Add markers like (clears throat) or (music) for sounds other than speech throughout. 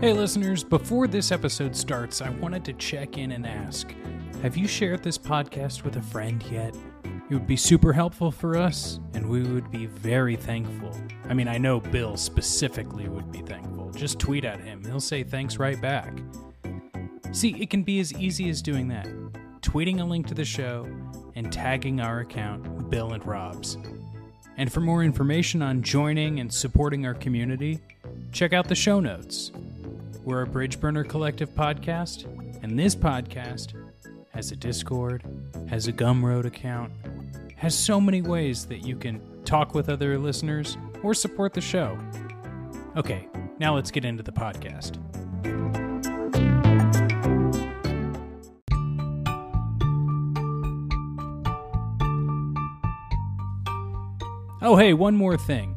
Hey, listeners, before this episode starts, I wanted to check in and ask Have you shared this podcast with a friend yet? It would be super helpful for us, and we would be very thankful. I mean, I know Bill specifically would be thankful. Just tweet at him, he'll say thanks right back. See, it can be as easy as doing that tweeting a link to the show and tagging our account, Bill and Rob's. And for more information on joining and supporting our community, check out the show notes. We're a Bridge Burner Collective podcast, and this podcast has a Discord, has a Gumroad account, has so many ways that you can talk with other listeners or support the show. Okay, now let's get into the podcast. Oh, hey, one more thing.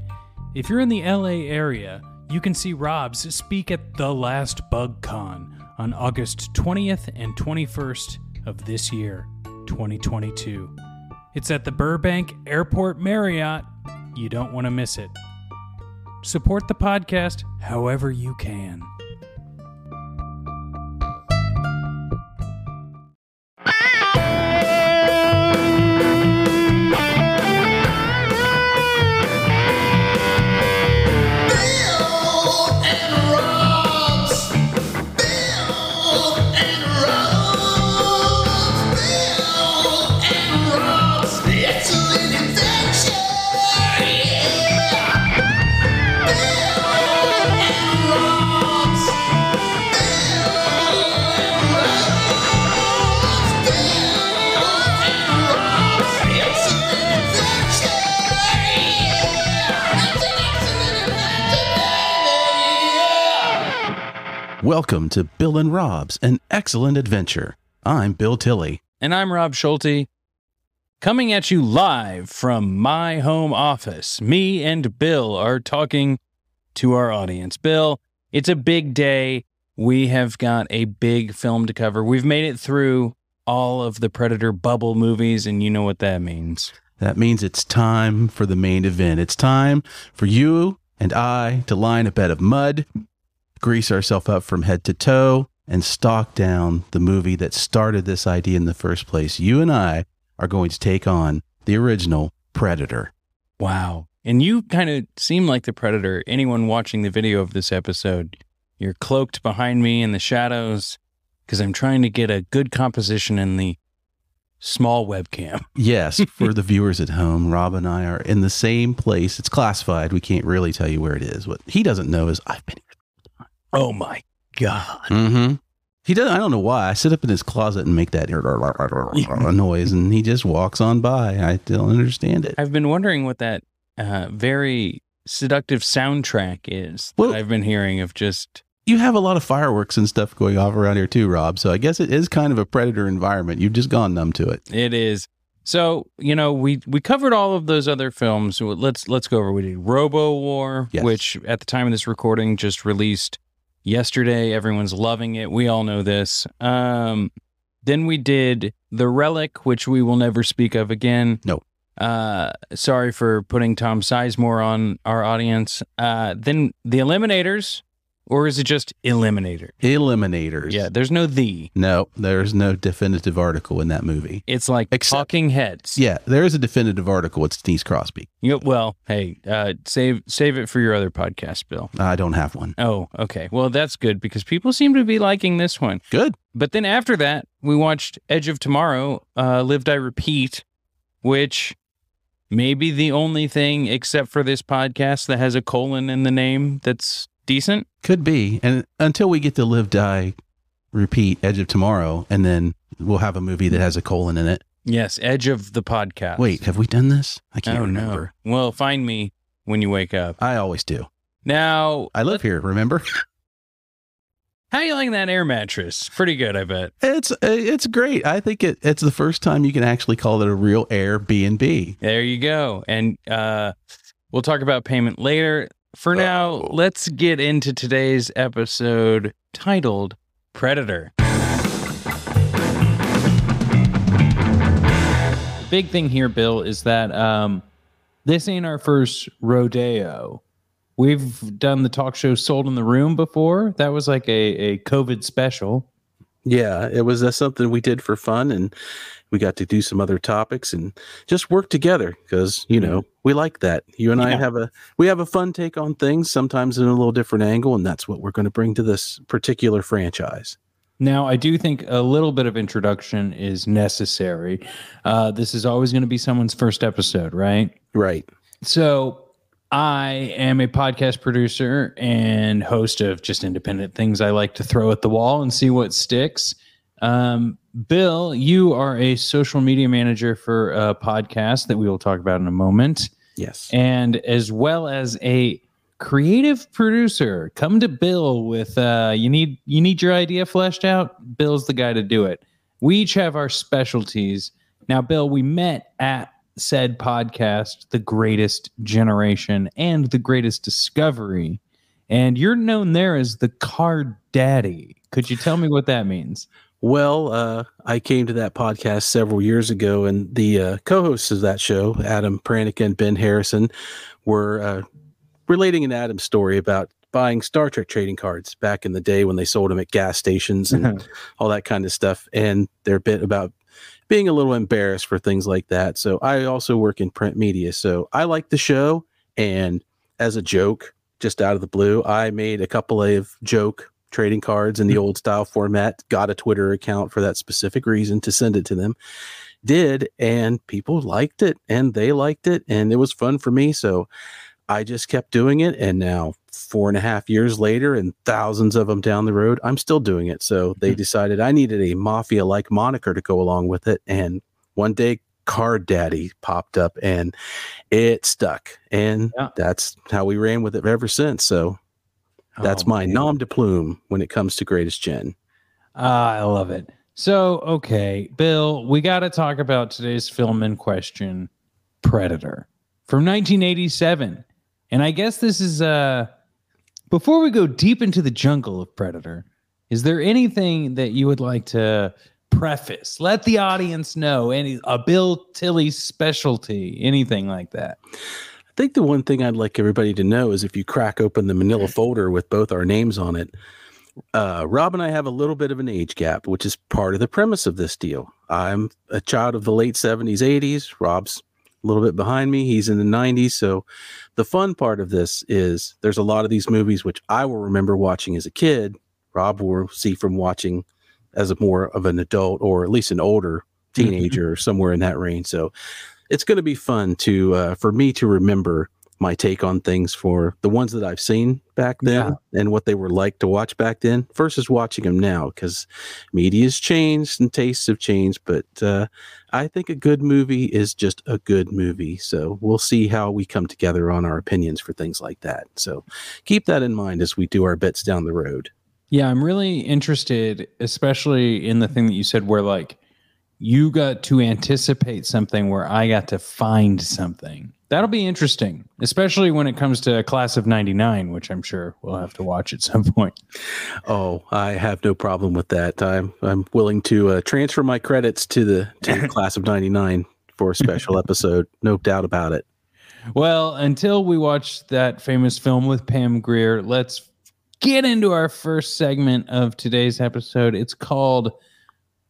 If you're in the LA area, you can see Robs speak at The Last Bug Con on August 20th and 21st of this year, 2022. It's at the Burbank Airport Marriott. You don't want to miss it. Support the podcast however you can. Welcome to Bill and Rob's An Excellent Adventure. I'm Bill Tilley. And I'm Rob Schulte, coming at you live from my home office. Me and Bill are talking to our audience. Bill, it's a big day. We have got a big film to cover. We've made it through all of the Predator bubble movies, and you know what that means. That means it's time for the main event. It's time for you and I to lie in a bed of mud, grease ourselves up from head to toe, and stalk down the movie that started this idea in the first place. You and I are going to take on the original Predator. Wow. And you kind of seem like the Predator. Anyone watching the video of this episode, you're cloaked behind me in the shadows because I'm trying to get a good composition in the small webcam. (laughs) Yes, for the viewers at home, Rob and I are in the same place. It's classified. We can't really tell you where it is. What he doesn't know is I've been. Oh my God. Mm-hmm. He does. I don't know why. I sit up in his closet and make that (laughs) noise, and he just walks on by. I don't understand it. I've been wondering what that uh, very seductive soundtrack is Well- I've been hearing of just. You have a lot of fireworks and stuff going off around here too, Rob. So I guess it is kind of a predator environment. You've just gone numb to it. It is. So you know we we covered all of those other films. Let's let's go over. We did Robo War, Yes. which at the time of this recording just released yesterday. Everyone's loving it. We all know this. Um, then we did The Relic, which we will never speak of again. No. Uh, sorry for putting Tom Sizemore on our audience. Uh, then The Eliminators, or is it just Eliminator? Eliminators. Yeah, there's no the. No, there's no definitive article in that movie. It's like Except- talking heads. Yeah, there is a definitive article. It's Denise Crosby. You well, hey, uh, save save it for your other podcast, Bill. I don't have one. Oh, okay. Well, that's good because people seem to be liking this one. Good. But then after that, we watched Edge of Tomorrow, uh, Live Die Repeat, which may be the only thing except for this podcast that has a colon in the name that's decent. Could be. And until we get to live, die, repeat, Edge of Tomorrow, and then we'll have a movie that has a colon in it. Yes, Edge of the podcast. Wait, have we done this? I can't oh remember. no. Well, find me when you wake up. I always do. Now, I live here, remember? (laughs) how you liking that air mattress? Pretty good, I bet. It's uh, it's great. I think it, it's the first time you can actually call it a real Airbnb. There you go. And uh, we'll talk about payment later. For now, let's get into today's episode titled Predator. Big thing here, Bill, is that um, this ain't our first rodeo we've done the talk show Sold in the Room before. That was like a, a COVID special. Yeah, it was uh, something we did for fun, and we got to do some other topics and just work together because you know we like that. You and I have a we have a fun take on things, sometimes in a little different angle, and that's what we're going to bring to this particular franchise. Now, I do think a little bit of introduction is necessary. Uh, this is always going to be someone's first episode, right? Right. So, I am a podcast producer and host of just independent things I like to throw at the wall and see what sticks. Um, Bill, you are a social media manager for a podcast that we will talk about in a moment, Yes. and as well as a creative producer. Come to Bill with uh, you need you need your idea fleshed out. Bill's the guy to do it. We each have our specialties. Now, Bill, we met at said podcast, The Greatest Generation and The Greatest Discovery. And you're known there as the Card Daddy. Could you tell me what that means? Well, uh, I came to that podcast several years ago, and the uh, co-hosts of that show, Adam Pranica and Ben Harrison, were uh, relating an Adam story about buying Star Trek trading cards back in the day when they sold them at gas stations and (laughs) all that kind of stuff, and their bit about being a little embarrassed for things like that. So I also work in print media, so I like the show, and as a joke, just out of the blue, I made a couple of joke trading cards in the hmm. old style format, got a Twitter account for that specific reason to send it to them. Did and people liked it and they liked it and it was fun for me. So I just kept doing it. And now, four and a half years later, and thousands of them down the road, I'm still doing it. So they hmm. decided I needed a mafia like moniker to go along with it. And one day, Card Daddy popped up and it stuck. And Yeah. that's how we ran with it ever since. So that's Oh, my man. nom de plume when it comes to Greatest Gen. Ah, I love it. So, okay, Bill, we got to talk about today's film in question, Predator from 1987. And I guess this is uh before we go deep into the jungle of Predator, is there anything that you would like to preface? Let the audience know any a Bill Tilly specialty, anything like that. I think the one thing I'd like everybody to know is if you crack open the manila folder with both our names on it, uh, Rob and I have a little bit of an age gap, which is part of the premise of this deal. I'm a child of the late 70s, 80s. Rob's a little bit behind me. He's in the 90s. So the fun part of this is there's a lot of these movies which I will remember watching as a kid. Rob will see from watching as a more of an adult or at least an older teenager or somewhere in that range. So it's going to be fun to uh, for me to remember my take on things for the ones that I've seen back then and what they were like to watch back then versus watching them now because media's changed and tastes have changed. But uh, I think a good movie is just a good movie. So we'll see how we come together on our opinions for things like that. So keep that in mind as we do our bits down the road. Yeah, I'm really interested, especially in the thing that you said where like you got to anticipate something where I got to find something. That'll be interesting, especially when it comes to class of 99, which I'm sure we'll have to watch at some point. Oh, I have no problem with that. I'm I'm willing to uh, transfer my credits to the to the (laughs) class of '99 for a special episode. No doubt about it. Well, until we watch that famous film with Pam Grier, let's get into our first segment of today's episode. It's called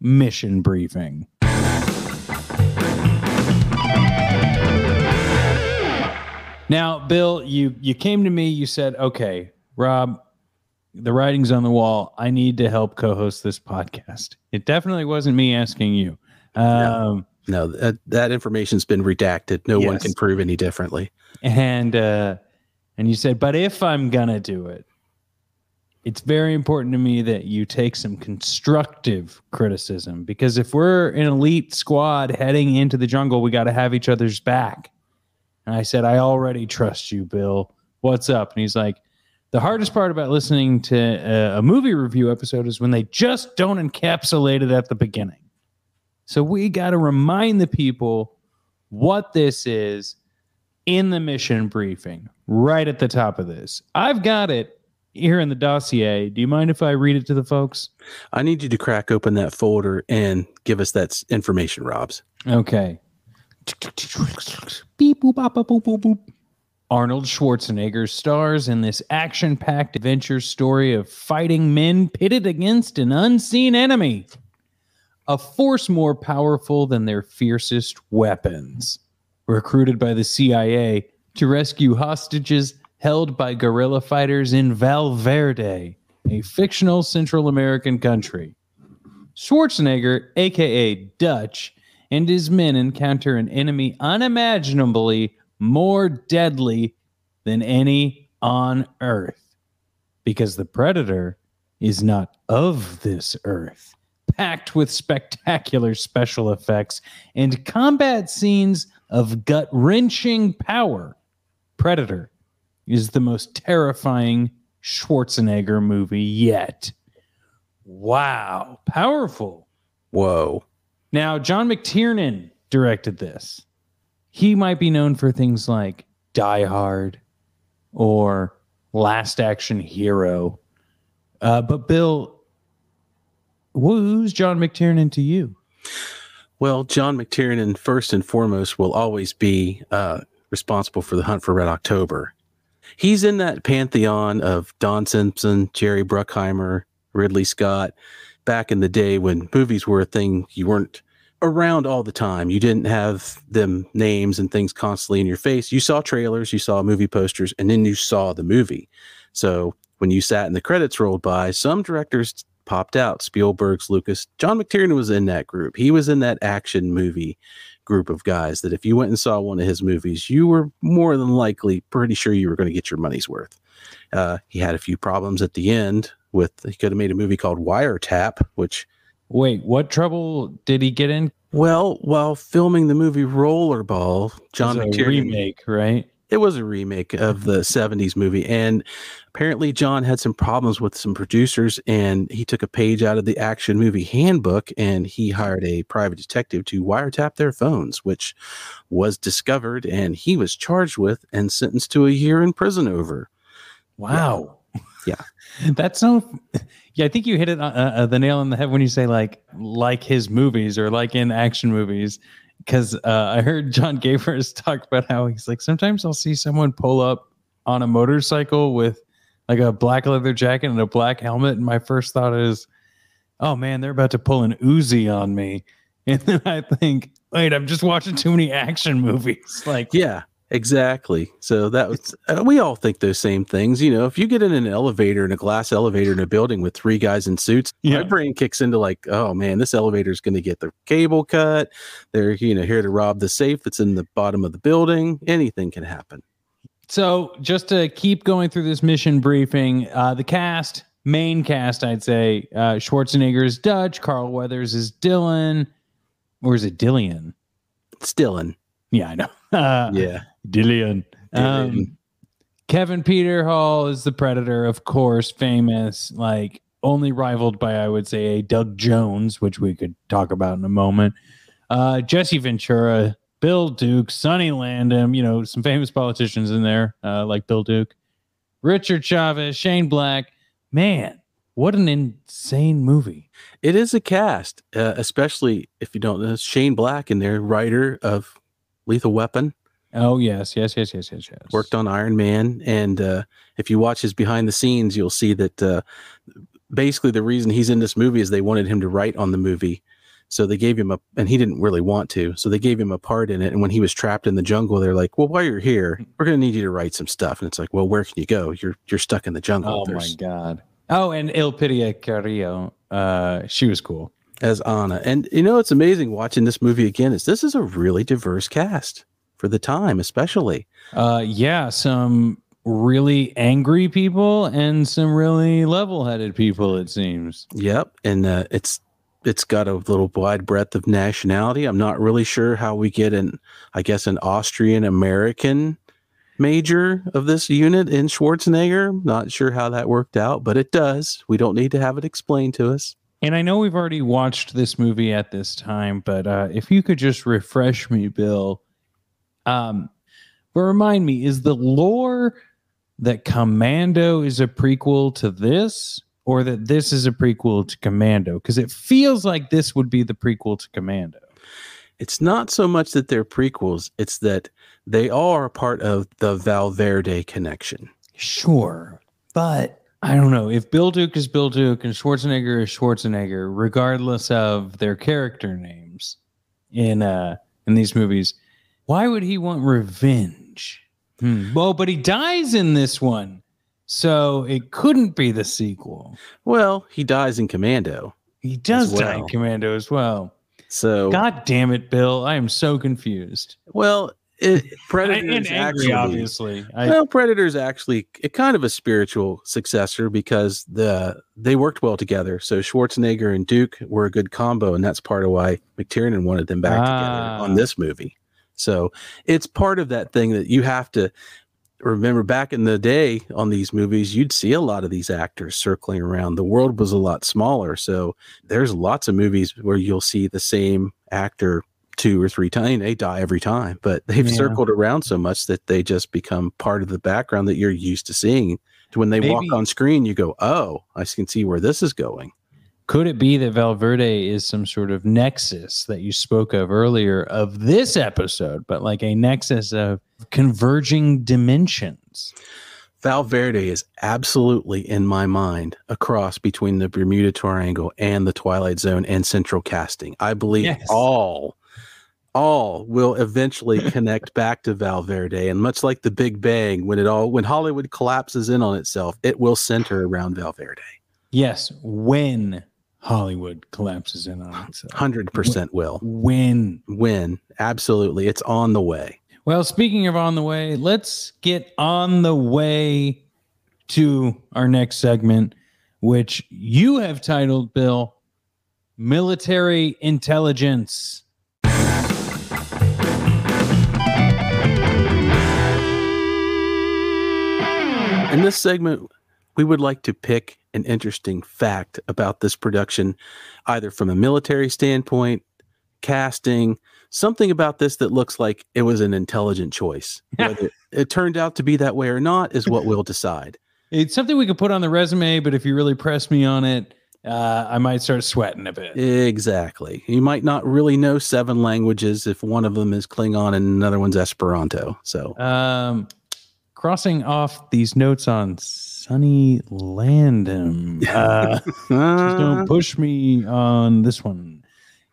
Mission Briefing. Now, Bill, you you came to me, you said, "Okay, Rob, the writing's on the wall. I need to help co-host this podcast." It definitely wasn't me asking you. Um, No, that, that information's been redacted. No one can prove any differently. and uh and you said but if i'm gonna do it it's very important to me that you take some constructive criticism because if we're an elite squad heading into the jungle we got to have each other's back. And i said i already trust you bill. What's up? And he's like the hardest part about listening to a, a movie review episode is when they just don't encapsulate it at the beginning. So we got to remind the people what this is in the mission briefing right at the top of this. I've got it here in the dossier. Do you mind if I read it to the folks? I need you to crack open that folder and give us that information, Robs. Okay. Beep, boop, bop, boop, boop, boop. Arnold Schwarzenegger stars in this action packed adventure story of fighting men pitted against an unseen enemy, a force more powerful than their fiercest weapons. Recruited by the CIA to rescue hostages held by guerrilla fighters in Val Verde, a fictional Central American country. Schwarzenegger, aka Dutch, and his men encounter an enemy unimaginably more deadly than any on Earth. Because the Predator is not of this Earth, packed with spectacular special effects and combat scenes of gut wrenching power. Predator is the most terrifying Schwarzenegger movie yet. Wow, powerful. Whoa. Now, John McTiernan directed this. He might be known for things like Die Hard or Last Action Hero. Uh, but, Bill, who's John McTiernan to you? Well, John McTiernan, first and foremost, will always be uh, responsible for the Hunt for Red October. He's in that pantheon of Don Simpson, Jerry Bruckheimer, Ridley Scott. Back in the day when movies were a thing, you weren't around all the time. You didn't have them names and things constantly in your face. You saw trailers, you saw movie posters, and then you saw the movie. So when you sat and the credits rolled by, some directors popped out. Spielberg's, Lucas, John McTiernan was in that group. He was in that action movie group of guys that if you went and saw one of his movies, you were more than likely pretty sure you were going to get your money's worth. Uh, he had a few problems at the end with he could have made a movie called Wiretap, which Wait, what trouble did he get in? well, while filming the movie Rollerball, John McTiernan remake, right? It was a remake of the 70s movie and apparently john had some problems with some producers and he took a page out of the action movie handbook and he hired a private detective to wiretap their phones which was discovered and he was charged with and sentenced to a year in prison over Wow. Yeah. (laughs) That's so. Yeah, I think you hit it uh, uh, the nail on the head when you say like like his movies or like in action movies. Because uh, I heard John Gavers (laughs) talk about how he's like sometimes I'll see someone pull up on a motorcycle with like a black leather jacket and a black helmet, and my first thought is, "Oh man, they're about to pull an Uzi on me." (laughs) And then I think, "Wait, I'm just watching too many action (laughs) movies." Like, yeah exactly so that was uh, we all think those same things you know if you get in an elevator in a glass elevator in a building with three guys in suits Yeah. my brain kicks into like oh man this elevator is going to get the cable cut they're you know here to rob the safe that's in the bottom of the building anything can happen So, just to keep going through this mission briefing, uh, the cast, main cast, I'd say uh, Schwarzenegger is Dutch, Carl Weathers is Dillon, or is it Dillian? it's Dillon. Yeah, I know. (laughs) Uh, yeah Dillian. Um, Kevin Peter Hall is the Predator, of course, famous, like only rivaled by, I would say, a Doug Jones, which we could talk about in a moment. Uh, Jesse Ventura, Bill Duke, Sonny Landham, you know, some famous politicians in there, uh, like Bill Duke, Richard Chavez, Shane Black. Man, what an insane movie. it is a cast uh, especially if you don't know shane black in there writer of lethal weapon Oh, yes, yes, yes, yes, yes, yes. worked on Iron Man, and uh, if you watch his behind the scenes, you'll see that uh, basically the reason he's in this movie is they wanted him to write on the movie, so they gave him a, and he didn't really want to, so they gave him a part in it. And when he was trapped in the jungle, they're like, "Well, while you're here, we're going to need you to write some stuff." And it's like, "Well, where can you go? You're you're stuck in the jungle." Oh, my God. Oh, and Elpidia Carrillo. Uh, she was cool. as Anna. And you know, it's amazing watching this movie again. Is this is a really diverse cast for the time, especially. Uh, yeah, some really angry people and some really level-headed people. It seems. Yep, and uh, it's it's got a little wide breadth of nationality. I'm not really sure how we get an, I guess, an Austrian American major of this unit in Schwarzenegger. Not sure how that worked out, but it does. We don't need to have it explained to us. And I know we've already watched this movie at this time, but uh, if you could just refresh me, Bill. Um, but remind me, is the lore that Commando is a prequel to this, or that this is a prequel to Commando? Because it feels like this would be the prequel to Commando. It's not so much that they're prequels, it's that they are a part of the Val Verde connection. Sure, but I don't know if Bill Duke is Bill Duke and Schwarzenegger is Schwarzenegger, regardless of their character names in uh in these movies. Why would he want revenge? Hmm. Well, but he dies in this one, so it couldn't be the sequel. Well, he dies in Commando. He does As die in. Commando as well. So, God damn it, Bill! I am so confused. well, it, Predator angry, actually obviously. I, well, Predator's actually a kind of a spiritual successor because the they worked well together. So Schwarzenegger and Duke were a good combo, and that's part of why McTiernan wanted them back Ah. together on this movie. So it's part of that thing that you have to remember. Back in the day on these movies, you'd see a lot of these actors circling around. The world was a lot smaller, so there's lots of movies where you'll see the same actor two or three times. They die every time, but they've Yeah. circled around so much that they just become part of the background that you're used to seeing. When they walk on screen, you go, "Oh, I can see where this is going." Could it be that Val Verde is some sort of nexus that you spoke of earlier of this episode, but like a nexus of converging dimensions? Val Verde is absolutely in my mind a cross between the Bermuda Triangle and the Twilight Zone and Central Casting. I believe Yes. all all will eventually (laughs) connect back to Val Verde and much like the Big Bang when it all when Hollywood collapses in on itself, it will center around Valverde. Yes, when Hollywood collapses in on itself. 100% will. When. Win. Absolutely. It's on the way. Well, speaking of on the way, let's get on the way to our next segment, which you have titled, Bill, Military Intelligence. In this segment, we would like to pick an interesting fact about this production, either from a military standpoint, casting, something about this that looks like it was an intelligent choice. (laughs) Whether it turned out to be that way or not is what we'll decide. It's something we could put on the resume, but if you really press me on it, uh, I might start sweating a bit. Exactly. You might not really know seven languages if one of them is Klingon and another one's Esperanto. So, Um, crossing off these notes on Sonny Landham. Uh, Just don't (laughs) push me on this one.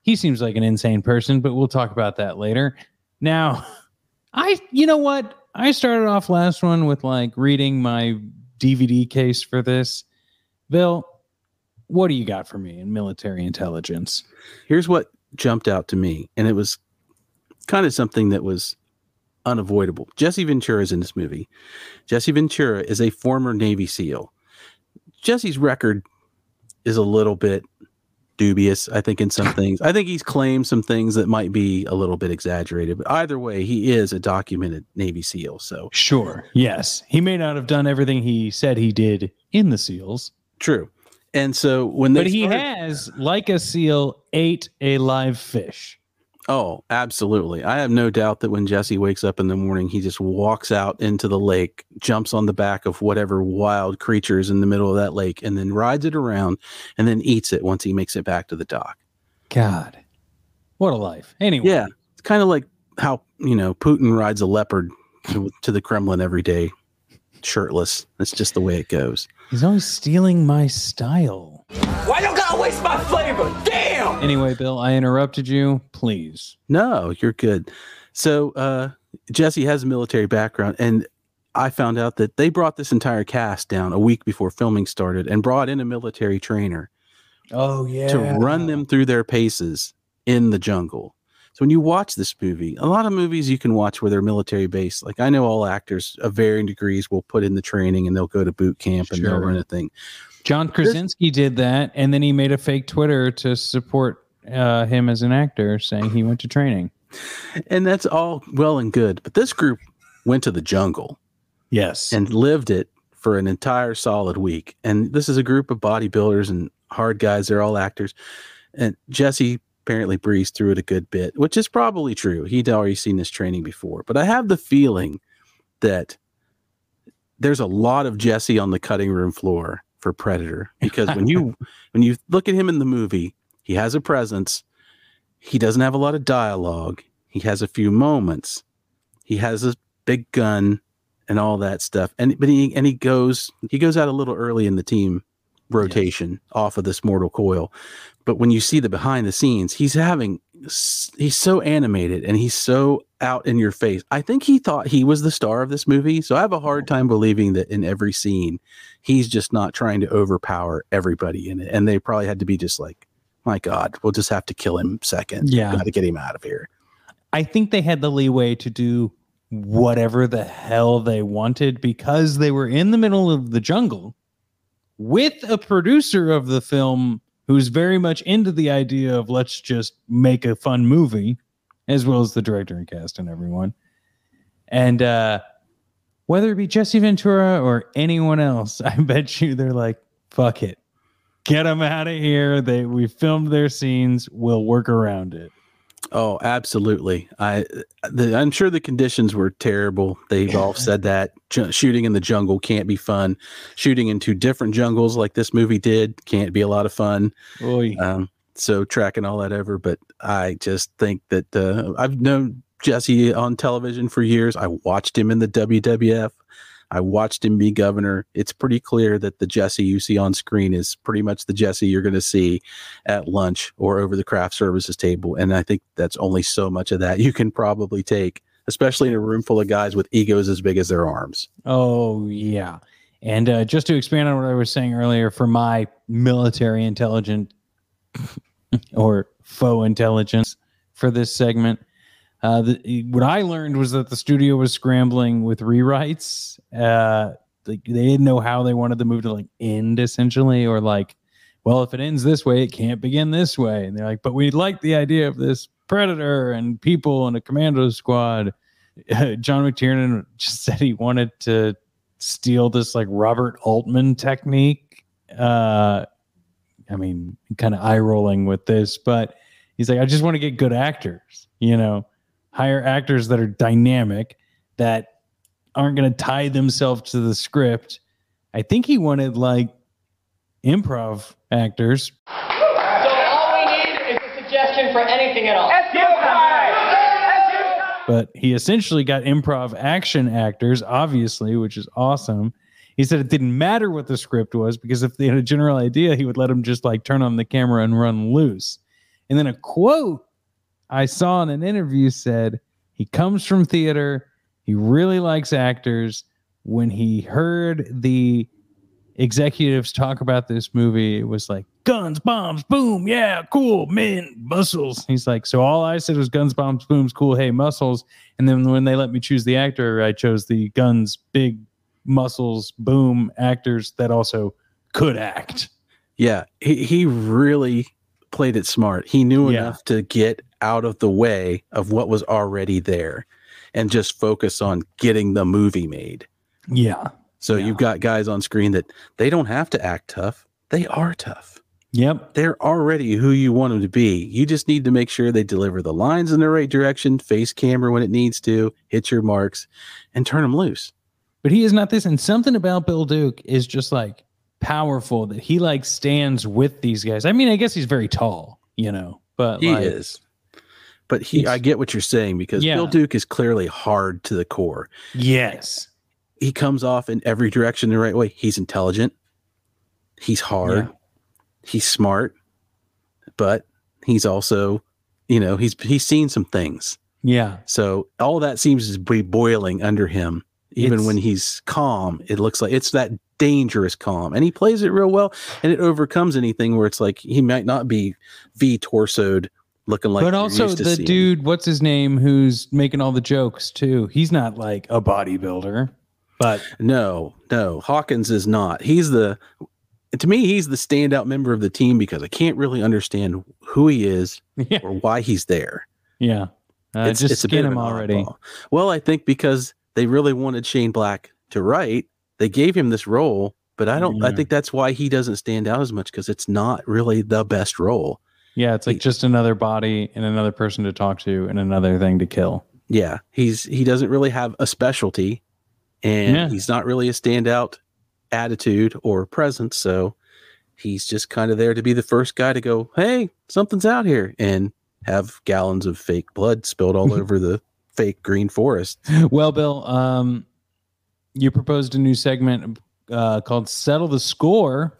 He seems like an insane person, but we'll talk about that later. Now, (laughs) I, you know what? I started off last one with like reading my DVD case for this. Bill, what do you got for me in military intelligence? here's what jumped out to me, and it was kind of something that was unavoidable. Jesse Ventura is in this movie. Jesse Ventura is a former Navy SEAL. Jesse's record is a little bit dubious, I think, in some things. I think he's claimed some things that might be a little bit exaggerated, but either way, he is a documented Navy SEAL. So Sure. Yes. He may not have done everything he said he did in the SEALs, true. And so when they but he started- has, like a SEAL, ate a live fish. Oh, absolutely. I have no doubt that when Jesse wakes up in the morning, he just walks out into the lake, jumps on the back of whatever wild creature is in the middle of that lake, and then rides it around and then eats it once he makes it back to the dock. God, what a life. Anyway, Yeah. It's kind of like how, you know, Putin rides a leopard to, (laughs) to the Kremlin every day, shirtless. That's just the way it goes. he's always stealing my style. Why don't you gotta waste my flavor? Damn! Anyway, Bill, I interrupted you. Please. No, you're good. So uh, Jesse has a military background, and I found out that they brought this entire cast down a week before filming started and brought in a military trainer Oh, yeah. to run them through their paces in the jungle. So when you watch this movie, a lot of movies you can watch where they're military based. Like I know all actors of varying degrees will put in the training and they'll go to boot camp and they'll run a thing. John Krasinski did that, and then he made a fake Twitter to support uh, him as an actor, saying he went to training. And that's all well and good. But this group went to the jungle Yes. and lived it for an entire solid week. And this is a group of bodybuilders and hard guys. They're all actors. And Jesse apparently breezed through it a good bit, which is probably true. He'd already seen this training before. But I have the feeling that there's a lot of Jesse on the cutting room floor for Predator (laughs) because when you when you look at him in the movie, he has a presence he doesn't have a lot of dialogue. He has a few moments. He has a big gun and all that stuff. And but he and he goes he goes out a little early in the team rotation off of this mortal coil. But when you see the behind the scenes, he's having he's so animated and he's so out in your face. I think he thought he was the star of this movie. So I have a hard time believing that in every scene he's just not trying to overpower everybody in it. And they probably had to be just like, my God, we'll just have to kill him second. Yeah. Got to get him out of here. I think they had the leeway to do whatever the hell they wanted because they were in the middle of the jungle with a producer of the film who's very much into the idea of let's just make a fun movie, as well as the director and cast and everyone. And uh, whether it be Jesse Ventura or anyone else, (laughs) I bet you they're like, fuck it. Get them out of here. They we filmed their scenes. We'll work around it. Oh, absolutely. I, the, I'm sure the conditions were terrible. They've all said that Ju- shooting in the jungle can't be fun. Shooting in two different jungles like this movie did can't be a lot of fun. Oy. Um, so tracking all that over, but I just think that uh, I've known Jesse on television for years. I watched him in the WWF. I watched him be governor. It's pretty clear that the Jesse you see on screen is pretty much the Jesse you're going to see at lunch or over the craft services table. And I think that's only so much of that you can probably take, especially in a room full of guys with egos as big as their arms. Oh yeah. And uh, just to expand on what I was saying earlier, for my military intelligent (laughs) or faux intelligence for this segment, uh, the, what I learned was that the studio was scrambling with rewrites. Uh, like they didn't know how they wanted the movie to like end essentially, or like, well, if it ends this way, it can't begin this way. And they're like, but we like the idea of this predator and people and a commando squad. (laughs) John McTiernan just said he wanted to steal this like Robert Altman technique. Uh, I mean, kind of eye rolling with this, but he's like, I just want to get good actors, you know, hire actors that are dynamic, that aren't going to tie themselves to the script. I think he wanted like improv actors. So all we need is a suggestion for anything at all. but he essentially got improv action actors, obviously, which is awesome. He said it didn't matter what the script was because if they had a general idea, he would let them just like turn on the camera and run loose. And then a quote I saw in an interview said he comes from theater, he really likes actors. When he heard the executives talk about this movie, it was like guns, bombs, boom, yeah, cool, men, muscles. He's like, so all I said was guns, bombs, booms, cool, hey, muscles. And then when they let me choose the actor, I chose the guns, big muscles, boom actors that also could act. Yeah, he, he really played it smart. He knew Yeah. enough to get out of the way of what was already there and just focus on getting the movie made. Yeah. So Yeah. you've got guys on screen that they don't have to act tough. They are tough. Yep. They're already who you want them to be. You just need to make sure they deliver the lines in the right direction, face camera when it needs to, hit your marks, and turn them loose. But he is not this. And something about Bill Duke is just like powerful that he like stands with these guys. I mean, I guess he's very tall, you know, but He like, is. But he, I get what you're saying because Yeah. Bill Duke is clearly hard to the core. Yes. he comes off in every direction the right way. He's intelligent. He's hard. Yeah. He's smart, but he's also, you know, he's he's seen some things. Yeah. So all that seems to be boiling under him. Even It's- when he's calm, it looks like it's that dangerous calm, and he plays it real well, and it overcomes anything where it's like he might not be v torsoed looking like. but also the seeing. dude, what's his name, who's making all the jokes too. He's not like a bodybuilder, but No, no, Hawkins is not. He's the to me, he's the standout member of the team because I can't really understand who he is (laughs) yeah, or why he's there. yeah. Uh, just a bit skin him already. Well, I think because they really wanted Shane Black to write, they gave him this role, but I don't. I think that's why he doesn't stand out as much because it's not really the best role. Yeah, it's like He- just another body and another person to talk to and another thing to kill. Yeah, he's he doesn't really have a specialty, and Yeah. he's not really a standout attitude or presence. So he's just kind of there to be the first guy to go, "Hey, something's out here," and have gallons of fake blood spilled all (laughs) over the fake green forest. Well, Bill, um, you proposed a new segment uh, called "Settle the Score."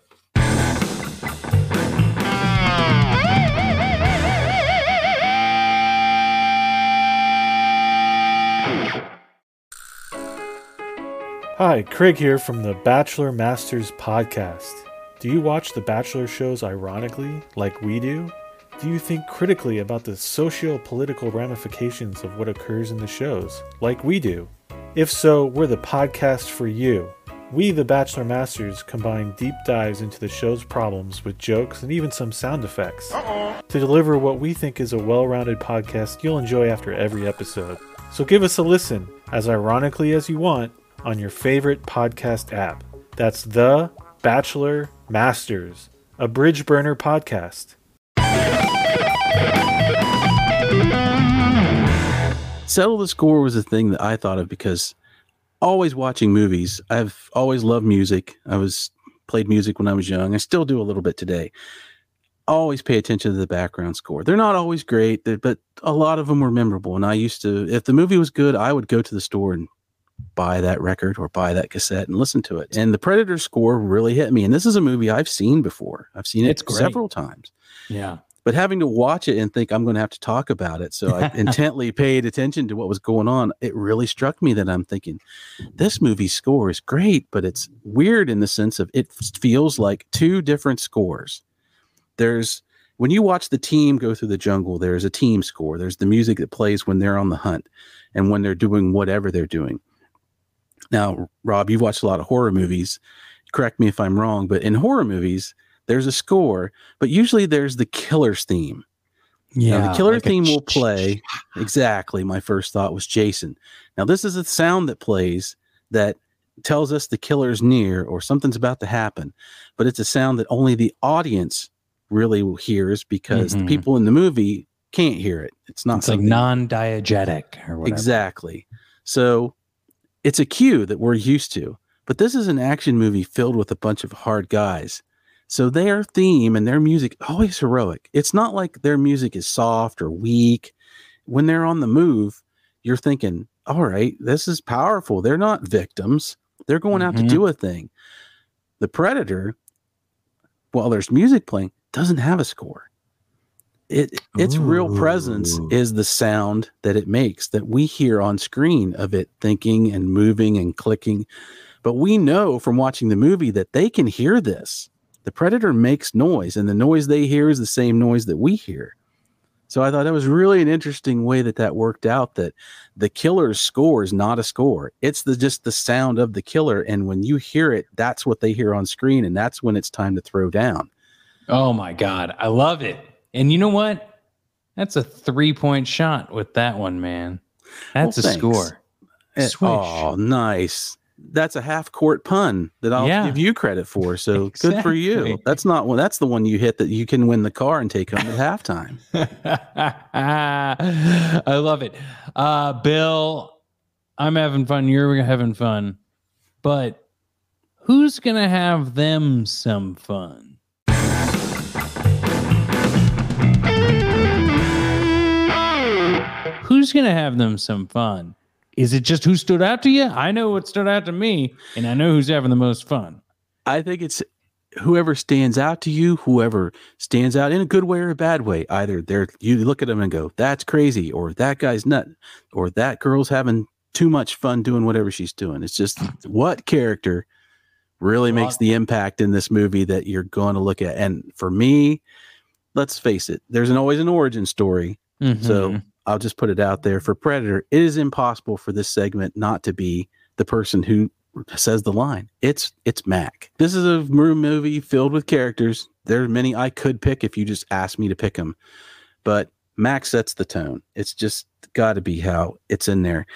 Hi, Craig here from the Bachelor Masters podcast. Do you watch the Bachelor shows ironically, like we do? Do you think critically about the socio political ramifications of what occurs in the shows, like we do? If so, we're the podcast for you. We, the Bachelor Masters, combine deep dives into the show's problems with jokes and even some sound effects to deliver what we think is a well rounded podcast you'll enjoy after every episode. So give us a listen, as ironically as you want, on your favorite podcast app. That's The Bachelor Masters, a bridge burner podcast. Settle the score was a thing that I thought of because always watching movies, I've always loved music. I was played music when I was young. I still do a little bit today. Always pay attention to the background score. They're not always great, but a lot of them were memorable. And I used to, if the movie was good, I would go to the store and buy that record or buy that cassette and listen to it. And the Predator score really hit me. And this is a movie I've seen before. I've seen it several times. Yeah. But having to watch it and think I'm going to have to talk about it, so I (laughs) intently paid attention to what was going on. It really struck me that I'm thinking, this movie score is great, but it's weird in the sense of it feels like two different scores. There's when you watch the team go through the jungle, there's a team score. There's the music that plays when they're on the hunt and when they're doing whatever they're doing. Now, Rob, you've watched a lot of horror movies. Correct me if I'm wrong, but in horror movies, there's a score, but usually there's the killer's theme. Yeah. now, the killer like theme will play exactly. My first thought was Jason. Now, this is a sound that plays that tells us the killer's near or something's about to happen, but it's a sound that only the audience really hears because Mhm. the people in the movie can't hear it. It's not It's like non-diegetic or whatever. Exactly. So it's a cue that we're used to. But this is an action movie filled with a bunch of hard guys. So their theme and their music always heroic. It's not like their music is soft or weak. When they're on the move, you're thinking, all right, this is powerful. They're not victims. They're going out Mhm. to do a thing. The Predator, while there's music playing, doesn't have a score. It its real presence is the sound that it makes that we hear on screen of it thinking and moving and clicking. But we know from watching the movie that they can hear this. The predator makes noise, and the noise they hear is the same noise that we hear. So I thought that was really an interesting way that that worked out. That the killer's score is not a score; it's the just the sound of the killer, and when you hear it, that's what they hear on screen, and that's when it's time to throw down. Oh my god, I love it. And you know what? That's a three-point shot with that one, man. That's Well, a thanks. score. Eh, Swish. Oh, nice. That's a half court pun that I'll Yeah. give you credit for. So (laughs) good for you. That's not one. That's the one you hit that you can win the car and take home at halftime. (laughs) I love it. Uh, Bill, I'm having fun. You're having fun. But who's going to have them some fun? Who's going to have them some fun? Is it just who stood out to you? I know what stood out to me, and I know who's having the most fun. I think it's whoever stands out to you, whoever stands out in a good way or a bad way. Either they're you look at them and go, "That's crazy," or "That guy's nut," or "That girl's having too much fun doing whatever she's doing." It's just what character really makes the impact in this movie that you're going to look at. And for me, let's face it, there's an, always an origin story. So Mhm. I'll just put it out there for Predator. It is impossible for this segment not to be the person who says the line. It's it's Mac. This is a mo- movie filled with characters. There are many I could pick if you just asked me to pick them, but Mac sets the tone. It's just got to be how it's in there.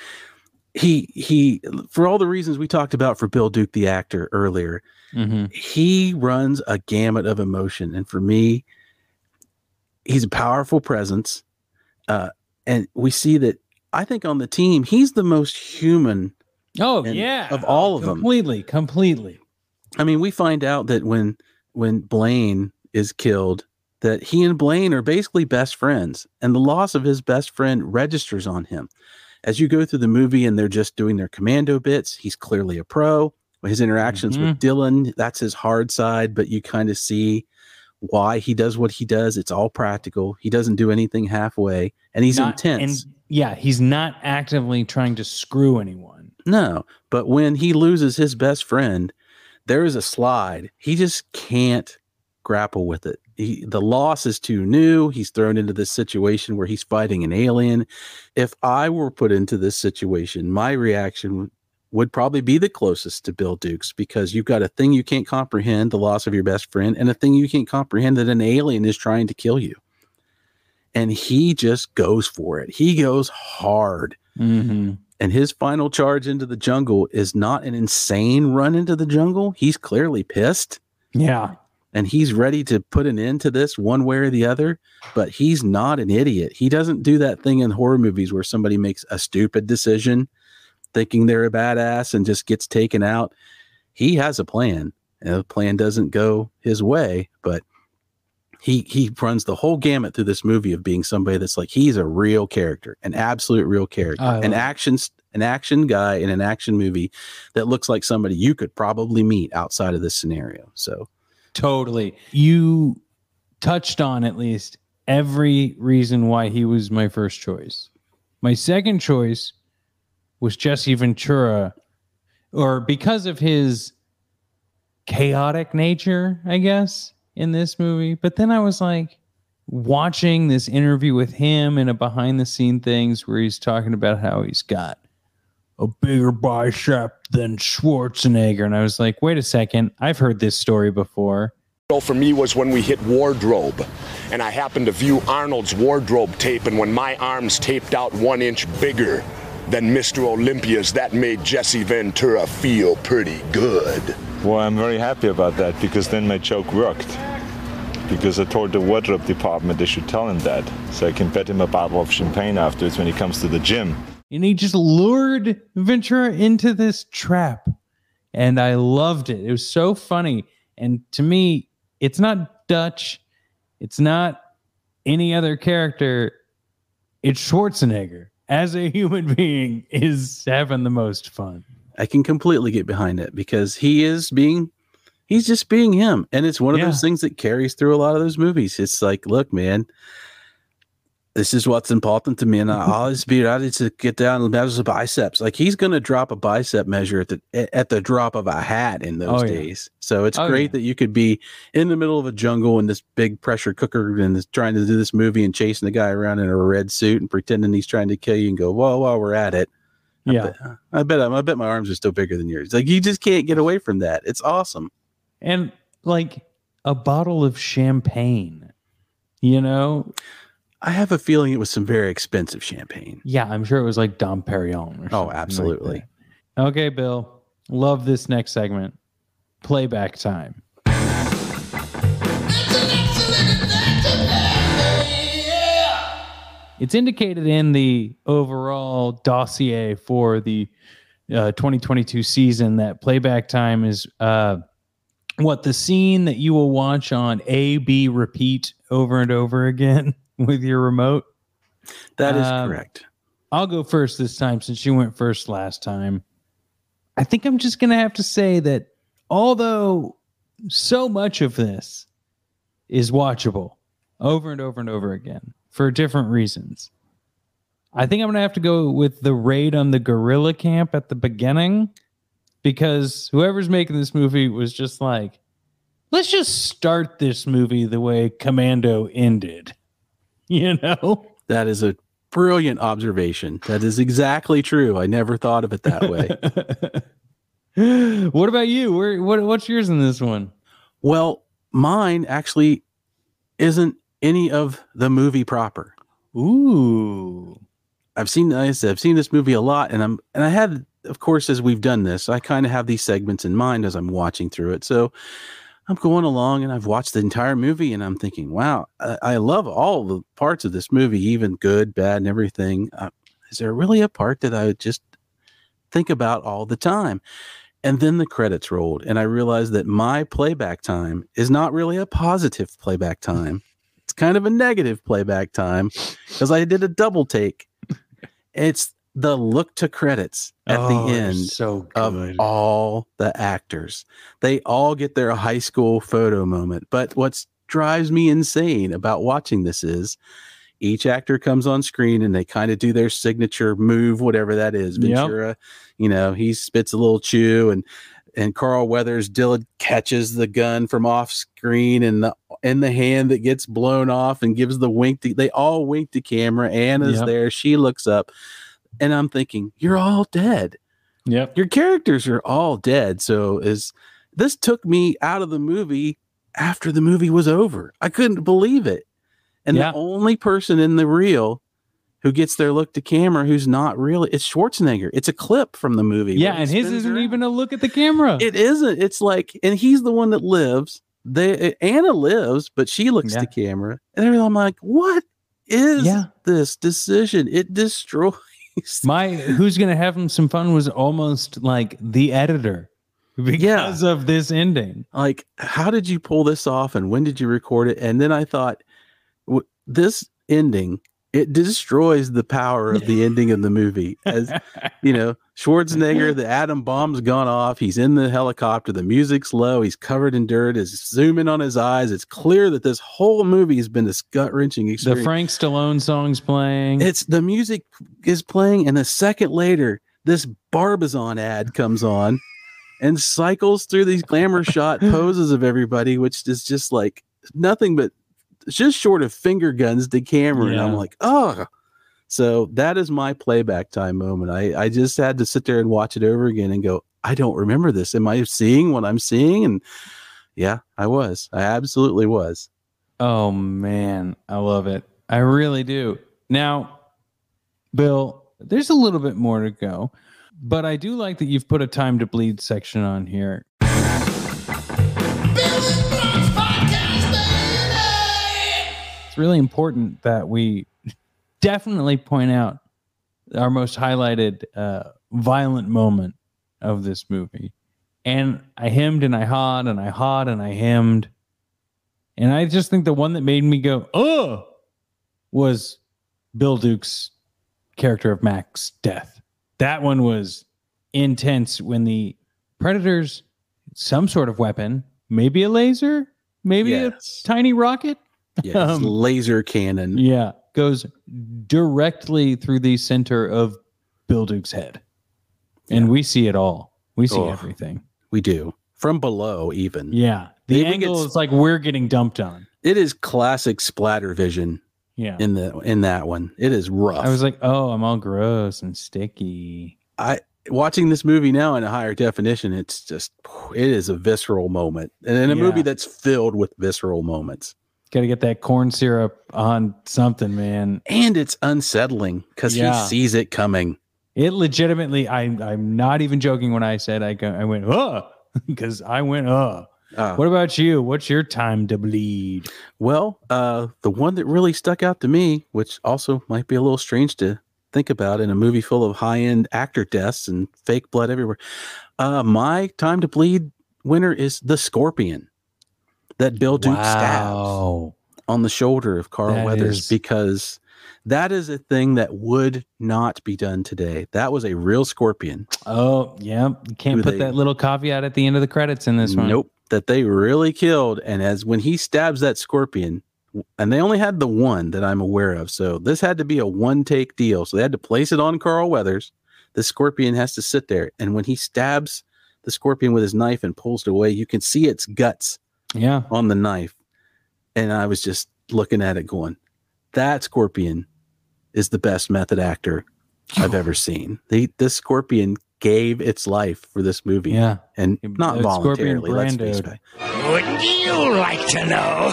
He he for all the reasons we talked about for Bill Duke the actor earlier Mhm. he runs a gamut of emotion and for me he's a powerful presence uh, and we see that i think on the team he's the most human Oh yeah, of all of 'em. completely, completely. i mean we find out that when when blaine is killed that he and Blaine are basically best friends, and the loss of his best friend registers on him. As you go through the movie and they're just doing their commando bits, he's clearly a pro. His interactions with mm-hmm. Dillon, that's his hard side, but you kind of see why he does what he does. It's all practical. He doesn't do anything halfway, and he's Not- intense. And yeah, he's not actively trying to screw anyone. No, but when he loses his best friend, there is a slide. He just can't grapple with it. He, the loss is too new. He's thrown into this situation where he's fighting an alien. If I were put into this situation, my reaction would- probably be the closest to Bill Duke's because you've got a thing you can't comprehend, the loss of your best friend, and a thing you can't comprehend that an alien is trying to kill you. And he just goes for it. He goes hard Mm-hmm. and his final charge into the jungle is not an insane run into the jungle. He's clearly pissed Yeah. and he's ready to put an end to this one way or the other, but he's not an idiot. He doesn't do that thing in horror movies where somebody makes a stupid decision thinking they're a badass and just gets taken out. He has a plan. And the plan doesn't go his way, but he he runs the whole gamut through this movie of being somebody that's like he's a real character, an absolute real character, love an action an action guy in an action movie that looks like somebody you could probably meet outside of this scenario. So Totally. You touched on at least every reason why he was my first choice. My second choice was Jesse Ventura, or because of his chaotic nature, I guess, in this movie. But then I was like, watching this interview with him in a behind the scene things where he's talking about how he's got a bigger bicep than Schwarzenegger. And I was like, wait a second, I've heard this story before. For me was when we hit wardrobe and I happened to view Arnold's wardrobe tape and when my arms taped out one inch bigger than Mr. Olympia's that made Jesse Ventura feel pretty good. Well, I'm very happy about that because then my joke worked. Because I told the wardrobe department they should tell him that, so I can bet him a bottle of champagne afterwards when he comes to the gym. And he just lured Ventura into this trap. And I loved it. It was so funny. And to me, it's not Dutch. It's not any other character. It's Schwarzenegger as a human being is having the most fun. I can completely get behind it because he is being he's just being him. And it's one of Yeah. those things that carries through a lot of those movies. It's like, look, man, this is what's important to me. And I mm-hmm. always be ready to get down and measure the biceps. Like he's gonna drop a bicep measure at the at the drop of a hat in oh, those Oh, yeah. days. So it's Oh, great yeah. that you could be in the middle of a jungle in this big pressure cooker and is trying to do this movie and chasing the guy around in a red suit and pretending he's trying to kill you and go, well, while we're at it. Yeah. Uh, I bet I bet my arms are still bigger than yours. Like you just can't get away from that. It's awesome. And like a bottle of champagne, you know? I have a feeling it was some very expensive champagne. Yeah, I'm sure it was like Dom Perignon. Or Oh, absolutely. that. okay, Bill. Love this next segment. Playback time. It's indicated in the overall dossier for the uh, 2022 season that playback time is uh, what the scene that you will watch on A, B, repeat over and over again (laughs) with your remote. That is Um, correct. I'll go first this time since you went first last time. I think I'm just going to have to say that although so much of this is watchable over and over and over again for different reasons, I think I'm going to have to go with the raid on the guerrilla camp at the beginning because whoever's making this movie was just like, let's just start this movie the way Commando ended. (laughs) You know? That is a brilliant observation. That is exactly true. I never thought of it that way. (laughs) what about you? Where what what's yours in this one? well, mine actually isn't any of the movie proper. Ooh. I've seen said, I've seen this movie a lot, and I'm and I had, of course, as we've done this, I kind of have these segments in mind as I'm watching through it. So I'm going along, and I've watched the entire movie, and I'm thinking, wow, I, I love all the parts of this movie, even good, bad, and everything. Uh, is there really a part that I would just think about all the time? And then the credits rolled, and I realized that my playback time is not really a positive playback time. It's kind of a negative playback time because I did a double take. (laughs) It's the look to credits at Oh, the end so of all the actors. They all get their high school photo moment. But what drives me insane about watching this is each actor comes on screen and they kind of do their signature move, whatever that is. Yep. Ventura, you know, he spits a little chew and and Carl Weathers Dillon catches the gun from off screen and the in the hand that gets blown off and gives the wink to, they all wink to camera. Anna's Yep. there, she looks up, and I'm thinking, You're all dead Yeah. your characters are all dead. So is this took me out of the movie after the movie was over. I couldn't believe it. And Yeah. the only person in the reel who gets their look to camera who's not really it's Schwarzenegger. It's a clip from the movie. Yeah, and his isn't around. even a look at the camera. It isn't. It's like, and he's the one that lives. They Anna lives, but she looks Yeah. to camera, and. I'm like, what is Yeah. this decision? It destroys. (laughs) My who's gonna have him? Some fun was almost like the editor because of this ending. like how did you pull this off and when did you record it? And then i thought w- this ending it destroys the power of the ending of the movie. As you know schwarzenegger the atom bomb's gone off. He's in the helicopter. The music's low. He's covered in dirt. Is zooming on his eyes. It's clear that this whole movie has been this gut-wrenching experience. The Frank Stallone song's playing. it's the music is playing, and a second later, this Barbizon ad comes on and cycles through these glamour shot poses of everybody, which is just like nothing but just short of finger guns to camera. And I'm like, oh. So that is my playback time moment. I, I just had to sit there and watch it over again and go, I don't remember this. Am I seeing what I'm seeing? And yeah, I was. I absolutely was. Oh man, I love it. I really do. Now, Bill, there's a little bit more to go, but I do like that you've put a time to bleed section on here. Really important that we definitely point out our most highlighted uh, violent moment of this movie. And I hemmed and I hawed and I hawed and I hemmed. And I just think the one that made me go, oh, was Bill Duke's character of Mac's death. That one was intense when the Predators, some sort of weapon, maybe a laser, maybe Yes. a tiny rocket, Yes. Um, laser cannon. yeah, goes directly through the center of Bill Duke's head. And we see it all. We see Oh. everything. We do. From below, even. Yeah. The angle is like we're getting dumped on. It is classic splatter vision Yeah. in the in that one. It is rough. I was like, oh, I'm all gross and sticky. I watching this movie now in a higher definition, it's just it is a visceral moment. And in a Yeah. movie that's filled with visceral moments. Got to get that corn syrup on something, man. And it's unsettling because Yeah. he sees it coming. It legitimately, I, I'm not even joking when I said I go, I went, oh, because (laughs) I went, oh. Uh, What about you? What's your time to bleed? Well, uh, the one that really stuck out to me, which also might be a little strange to think about in a movie full of high end actor deaths and fake blood everywhere, uh, my time to bleed winner is the Scorpion that Bill Duke stabs on the shoulder of Carl That Weathers is- because that is a thing that would not be done today. That was a real scorpion. Oh, yeah. You can't put they- that little caveat at the end of the credits in this one. Nope. That they really killed. And as when he stabs that scorpion, and they only had the one that I'm aware of. So this had to be a one take deal. So they had to place it on Carl Weathers. The scorpion has to sit there. And when he stabs the scorpion with his knife and pulls it away, you can see its guts Yeah. on the knife. And I was just looking at it going, that scorpion is the best method actor I've ever (laughs) seen. The this scorpion gave its life for this movie. Yeah. And not that scorpion voluntarily. Let's face brandoed. it. Wouldn't you like to know?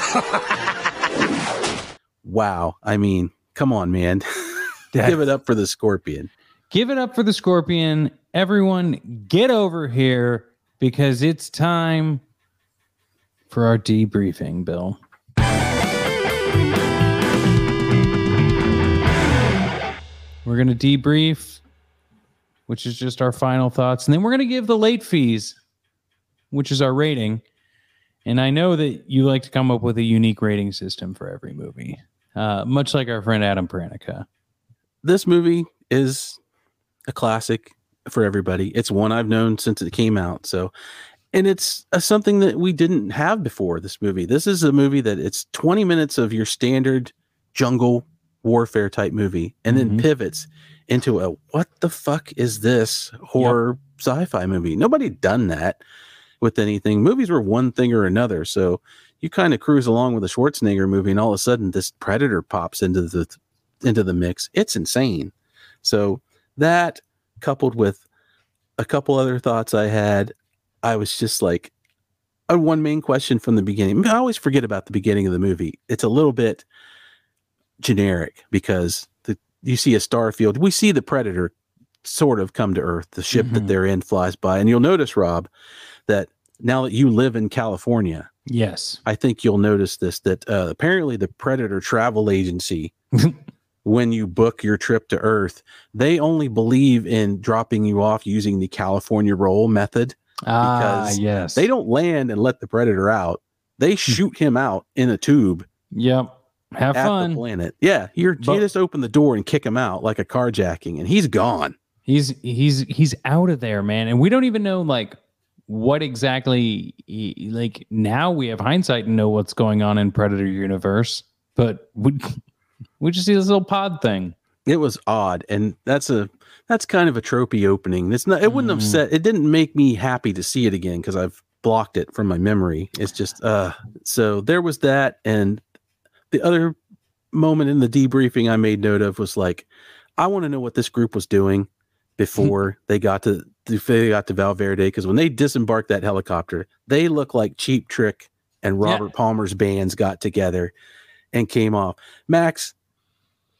(laughs) Wow. I mean, come on, man. (laughs) Give it up for the scorpion. Give it up for the scorpion. Everyone, get over here because it's time for our debriefing, Bill. We're going to debrief, which is just our final thoughts. And then we're going to give the late fees, which is our rating. And I know that you like to come up with a unique rating system for every movie, uh, much like our friend Adam Pranica. This movie is a classic for everybody. It's one I've known since it came out. So, and it's a, something that we didn't have before this movie. This is a movie that it's 20 minutes of your standard jungle warfare type movie and then Mhm. pivots into a what the fuck is this horror sci-fi movie? Nobody done that with anything. Movies were one thing or another. So you kind of cruise along with a Schwarzenegger movie and all of a sudden this predator pops into the into the mix. It's insane. So that coupled with a couple other thoughts I had, I was just like, uh, one main question from the beginning. I always forget about the beginning of the movie. It's a little bit generic because the you see a star field. We see the predator sort of come to Earth. The ship that Mhm. they're in flies by, and you'll notice, Rob, that now that you live in California, Yes. I think you'll notice this that uh, apparently the Predator Travel Agency, (laughs) when you book your trip to Earth, they only believe in dropping you off using the California roll method. Ah, Because yes. They don't land and let the Predator out. They shoot him out in a tube Yep. Have fun. planet. Yeah, you're, But- you just open the door and kick him out like a carjacking, and he's gone. He's he's he's out of there, man. And we don't even know like what exactly he- like now we have hindsight and know what's going on in Predator universe, but we (laughs) we just see this little pod thing. it was odd and that's a that's kind of a tropey opening it's not it wouldn't have Mm. set it didn't make me happy to see it again because i've blocked it from my memory it's just uh so there was that and the other moment in the debriefing i made note of was like i want to know what this group was doing (laughs) before they got to they got to Val Verde because when they disembarked that helicopter they look like cheap trick and Yeah. robert palmer's bands got together and came off max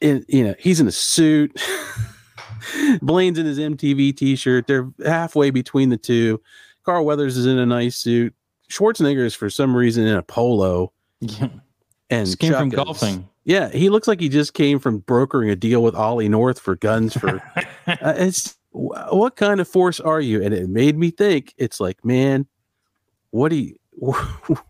in you know he's in a suit (laughs) (laughs) Blain's in his mtv t-shirt. They're halfway between the two. Carl weathers is in a nice suit. Schwarzenegger is for some reason in a polo. And Just came from is- golfing. yeah he looks like he just came from brokering a deal with ollie north for guns for (laughs) uh, it's what kind of force are you? And it made me think it's like man what do you (laughs)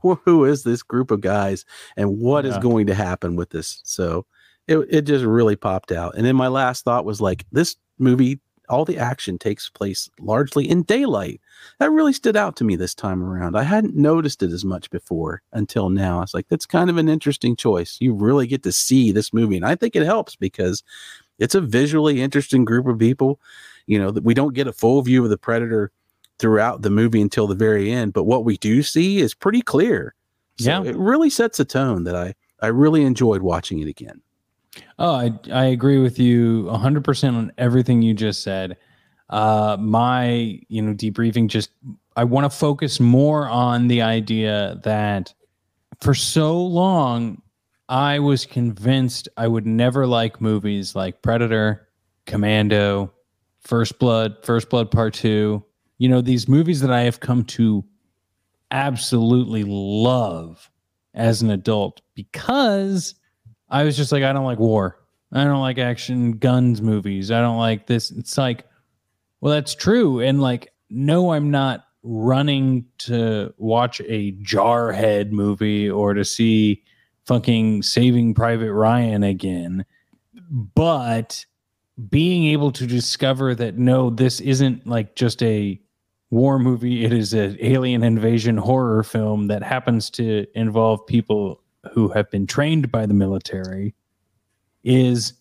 who is this group of guys and what is Yeah. going to happen with this? So it, it just really popped out. And then my last thought was like this movie all the action takes place largely in daylight. That really stood out to me this time around. I hadn't noticed it as much before until now. I was like that's kind of an interesting choice. You really get to see this movie and i think it helps because it's a visually interesting group of people. You know that we don't get a full view of the predator throughout the movie until the very end but what we do see is pretty clear. So Yeah. it really sets a tone that i i really enjoyed watching it again Oh, I, I agree with you 100% on everything you just said. Uh, my, you know, debriefing just, I want to focus more on the idea that for so long, I was convinced I would never like movies like Predator, Commando, First Blood, First Blood Part 2. You know, these movies that I have come to absolutely love as an adult because I was just like, I don't like war. I don't like action guns movies. I don't like this. It's like, well, that's true. And like, no, I'm not running to watch a Jarhead movie or to see fucking Saving Private Ryan again. But being able to discover that no, this isn't like just a war movie. It is an alien invasion horror film that happens to involve people who have been trained by the military is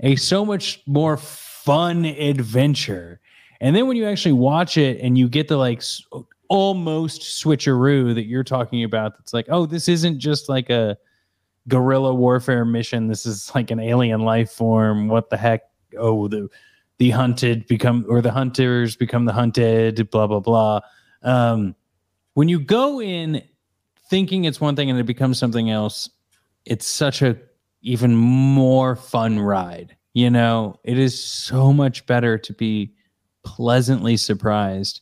a so much more fun adventure. And then when you actually watch it and you get the like almost switcheroo that you're talking about, that's like, oh, this isn't just like a guerrilla warfare mission. This is like an alien life form. What the heck? Oh, the the hunted become or the hunters become the hunted. Blah blah blah. Um, when you go in thinking it's one thing and it becomes something else, it's such a even more fun ride. You know, it is so much better to be pleasantly surprised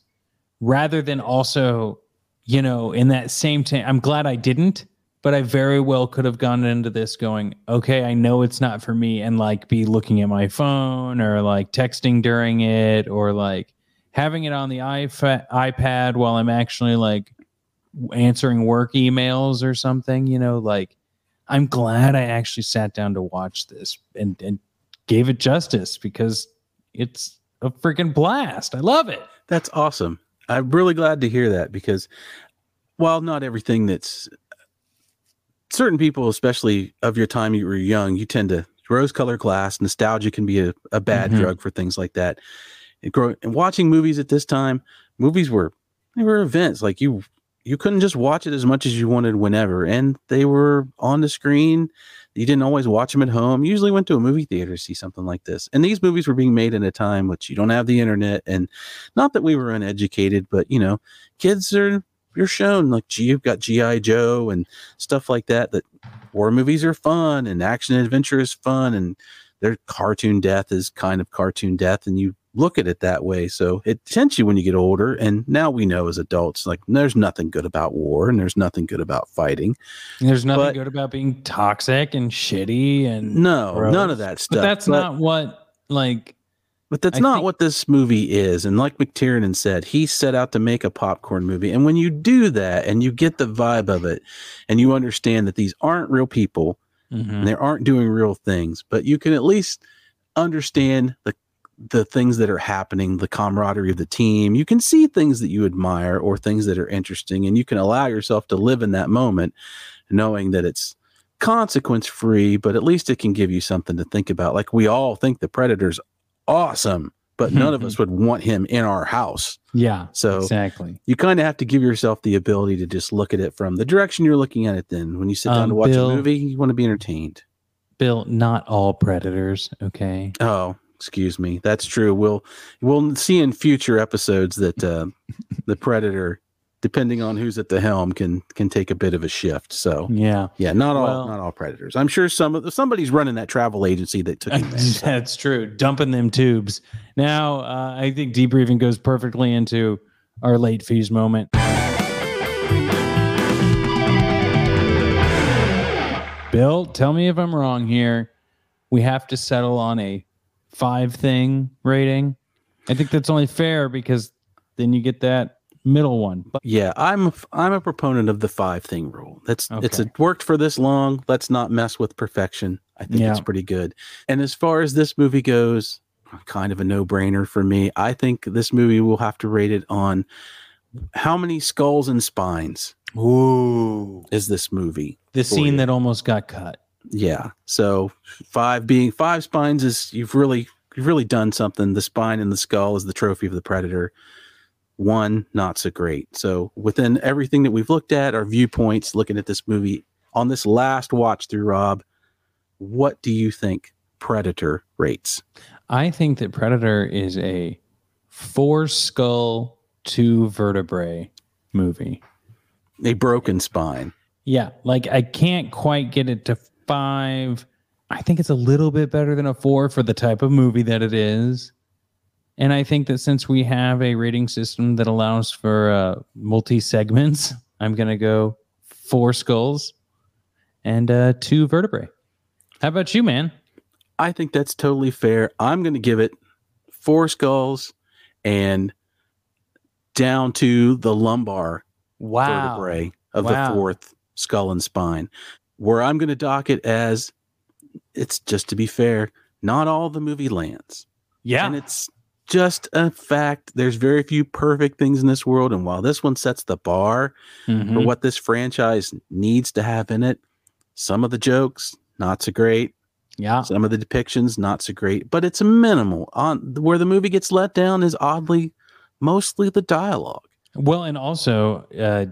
rather than also, you know, in that same time. I'm glad I didn't, but I very well could have gone into this going, okay, I know it's not for me, and like be looking at my phone or like texting during it or like having it on the iPad, iPad while I'm actually like answering work emails or something. You know, like I'm glad I actually sat down to watch this and and gave it justice because it's a freaking blast. I love it. That's awesome. I'm really glad to hear that because while not everything that's certain people, especially of your time you were young, you tend to rose colored glass. Nostalgia can be a, a bad Mhm. drug for things like that. And, grow, and watching movies at this time, movies were they were events. Like you you couldn't just watch it as much as you wanted whenever, and they were on the screen. You didn't always watch them at home. You usually went to a movie theater to see something like this. And these movies were being made in a time which you don't have the internet, and not that we were uneducated, but you know, kids are you're shown like gee, you've got GI Joe and stuff like that. That war movies are fun and action adventure is fun, and their cartoon death is kind of cartoon death, and you look at it that way. So it tempts you when you get older. And now we know as adults, like there's nothing good about war and there's nothing good about fighting. And There's nothing But- good about being toxic and shitty and No, gross. none of that stuff. But that's not what like But that's I not think- what this movie is. And like McTiernan said, he set out to make a popcorn movie. And when you do that and you get the vibe of it and you understand that these aren't real people mhm. and they aren't doing real things, but you can at least understand the the things that are happening, the camaraderie of the team. You can see things that you admire or things that are interesting, and you can allow yourself to live in that moment, knowing that it's consequence free, but at least it can give you something to think about. Like we all think the predator's awesome, but none of us (laughs) would want him in our house. yeah, So exactly. you kind of have to give yourself the ability to just look at it from the direction you're looking at it. Then, when you sit down Um, to watch Bill- a movie, you want to be entertained. Bill, not all predators, okay? Oh, excuse me. That's true. We'll we'll see in future episodes that (laughs) uh, the predator, depending on who's at the helm, can can take a bit of a shift. So Yeah. yeah, not all Well- not all predators. I'm sure some of the, somebody's running that travel agency that took advantage. (laughs) That's true. Dumping them tubes. Now, uh, I think debriefing goes perfectly into our late fees moment. Bill, tell me if I'm wrong here. We have to settle on a five thing rating. I think that's only fair because then you get that middle one. But Yeah, I'm I'm a proponent of the five thing rule. That's it's Okay. a, worked for this long. Let's not mess with perfection. I think it's pretty good. And as far as this movie goes, kind of a no brainer for me. I think this movie will have to rate it on how many skulls and spines ooh, is this movie. the scene you. that almost got cut. Yeah. So five being five spines is you've really you've really done something. The spine and the skull is the trophy of the predator. One not so great. So within everything that we've looked at, our viewpoints, looking at this movie on this last watch through Rob, what do you think Predator rates? I think that Predator is a four skull, two vertebrae movie. A broken spine. Yeah, like I can't quite get it to five. I think it's a little bit better than a four for the type of movie that it is. And I think that since we have a rating system that allows for uh, multi segments, (laughs) I'm going to go four skulls and uh, two vertebrae. How about you, man? I think that's totally fair. I'm going to give it four skulls and down to the lumbar vertebrae of Wow. the fourth skull and spine. Where I'm going to dock it as it's just to be fair, not all the movie lands. Yeah. And it's just a fact. There's very few perfect things in this world. And while this one sets the bar for Mhm. what this franchise needs to have in it, some of the jokes, not so great. Yeah. Some of the depictions, not so great, but it's minimal. On where the movie gets let down is oddly mostly the dialogue. Well, and also, uh,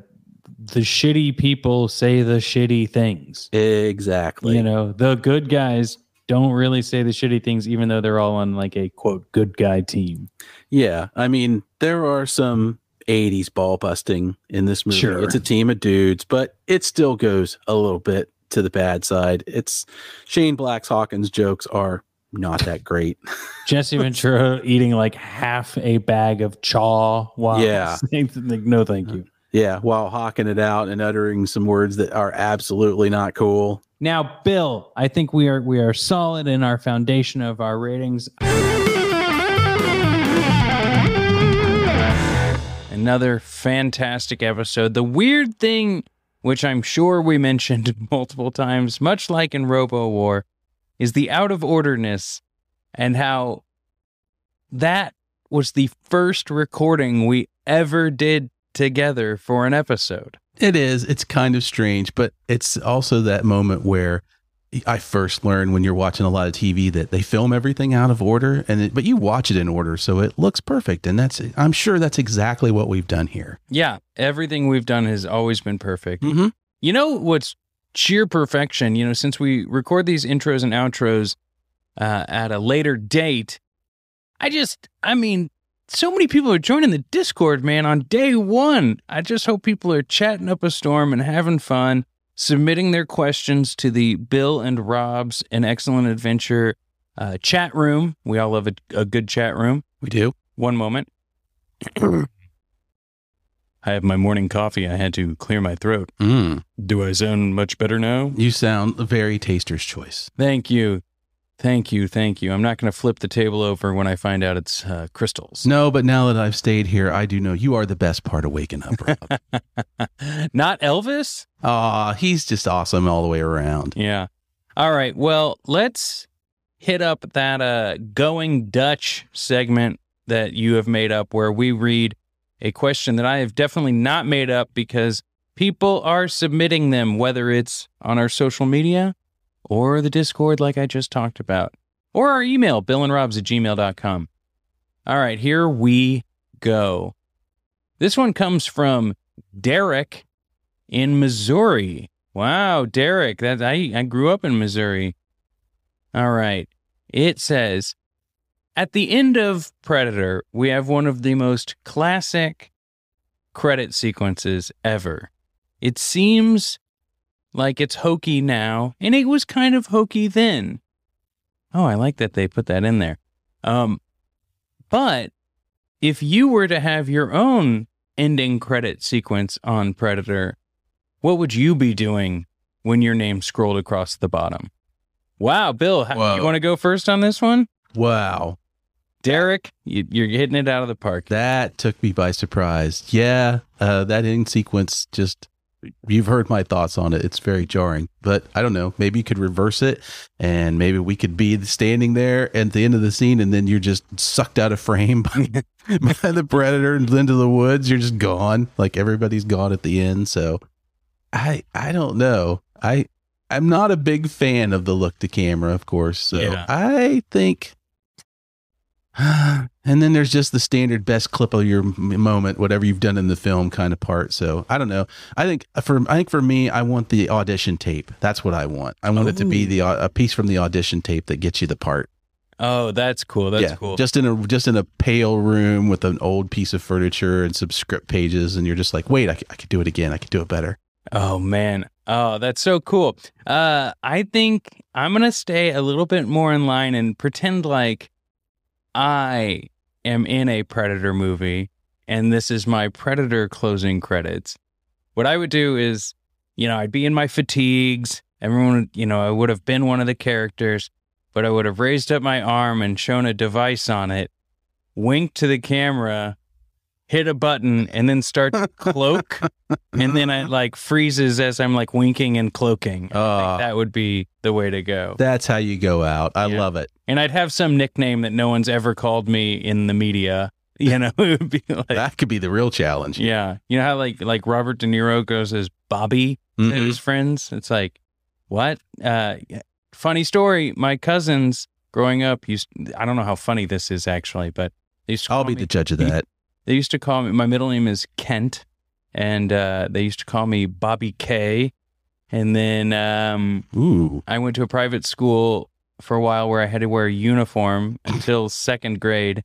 the shitty people say the shitty things. Exactly. You know, the good guys don't really say the shitty things, even though they're all on like a quote good guy team. Yeah, I mean, there are some 80s ball busting in this movie. Sure. It's a team of dudes, but it still goes a little bit to the bad side. It's Shane Black's Hawkins jokes are not that great. (laughs) Jesse Ventura eating like half a bag of chaw while Yeah. (laughs) saying no, thank uh, you. Yeah, while hawking it out and uttering some words that are absolutely not cool. Now, Bill, I think we are we are solid in our foundation of our ratings. Another fantastic episode. The weird thing, which I'm sure we mentioned (laughs) multiple times, much like in Robowar, is the out of orderness and how that was the first recording we ever did together for an episode. It is. It's kind of strange, but it's also that moment where I first learned when you're watching a lot of TV that they film everything out of order, and it, but you watch it in order, so it looks perfect. And that's I'm sure that's exactly what we've done here. Yeah, everything we've done has always been perfect. Mm-hmm. You know what's sheer perfection? You know, since we record these intros and outros uh, at a later date, I just, I mean, so many people are joining the Discord, man, on day one. I just hope people are chatting up a storm and having fun, submitting their questions to the Bill and Rob's An Excellent Adventure uh, chat room. We all love a, a good chat room. We do. One moment. (clears throat) I have my morning coffee. I had to clear my throat. Mm. Do I sound much better now? You sound very taster's choice. Thank you. Thank you. Thank you. I'm not going to flip the table over when I find out it's uh, crystals. No, but now that I've stayed here, I do know you are the best part of waking up. Rob. (laughs) not Elvis? Aw, he's just awesome all the way around. Yeah. All right. Well, let's hit up that uh, Going Dutch segment that you have made up where we read a question that I have definitely not made up because people are submitting them, whether it's on our social media or the Discord, like I just talked about, or our email, billandrobs at gmail.com. All right, here we go. This one comes from Derek in Missouri. Wow, Derek, that I, I grew up in Missouri. All right. It says at the end of Predator, we have one of the most classic credit sequences ever. It seems like it's hokey now, and it was kind of hokey then. Oh, I like that they put that in there. Um, but if you were to have your own ending credit sequence on Predator, what would you be doing when your name scrolled across the bottom? Wow, Bill, Whoa. you want to go first on this one? Wow. Derek, you, you're hitting it out of the park. That took me by surprise. Yeah, uh, that end sequence just. You've heard my thoughts on it. It's very jarring, but I don't know. Maybe you could reverse it, and maybe we could be standing there at the end of the scene, and then you're just sucked out of frame (laughs) by, by the predator and into the woods. You're just gone, like everybody's gone at the end. So, I I don't know. I I'm not a big fan of the look to camera, of course. So Yeah. I think (sighs) and then there's just the standard best clip of your moment, whatever you've done in the film kind of part. So I don't know. I think for I think for me, I want the audition tape. That's what I want. I want it to be the a piece from the audition tape that gets you the part. Oh, that's cool. That's yeah, cool. just in a just in a pale room with an old piece of furniture and some script pages, and you're just like, wait, I, c- I could do it again. I could do it better. Oh man. Oh, that's so cool. Uh I think I'm going to stay a little bit more in line and pretend like I am in a Predator movie and this is my Predator closing credits. What I would do is, you know, I'd be in my fatigues. Everyone, you know, I would have been one of the characters, but I would have raised up my arm and shown a device on it, winked to the camera, hit a button, and then start to (laughs) cloak and then it like freezes as I'm like winking and cloaking. Uh, that would be the way to go. that's how you go out. I Yeah. love it. And I'd have some nickname that no one's ever called me in the media. (laughs) You know, (laughs) it would be like, that could be the real challenge. yeah. You know how like like Robert De Niro goes as Bobby to Mhm. his friends? It's like, what? Uh, funny story. My cousins growing up used. I don't know how funny this is actually, but they used to I'll be me- the judge of that. They used to call me. My middle name is Kent, and uh, they used to call me Bobby K. And then um, Ooh. I went to a private school for a while where I had to wear a uniform until second grade.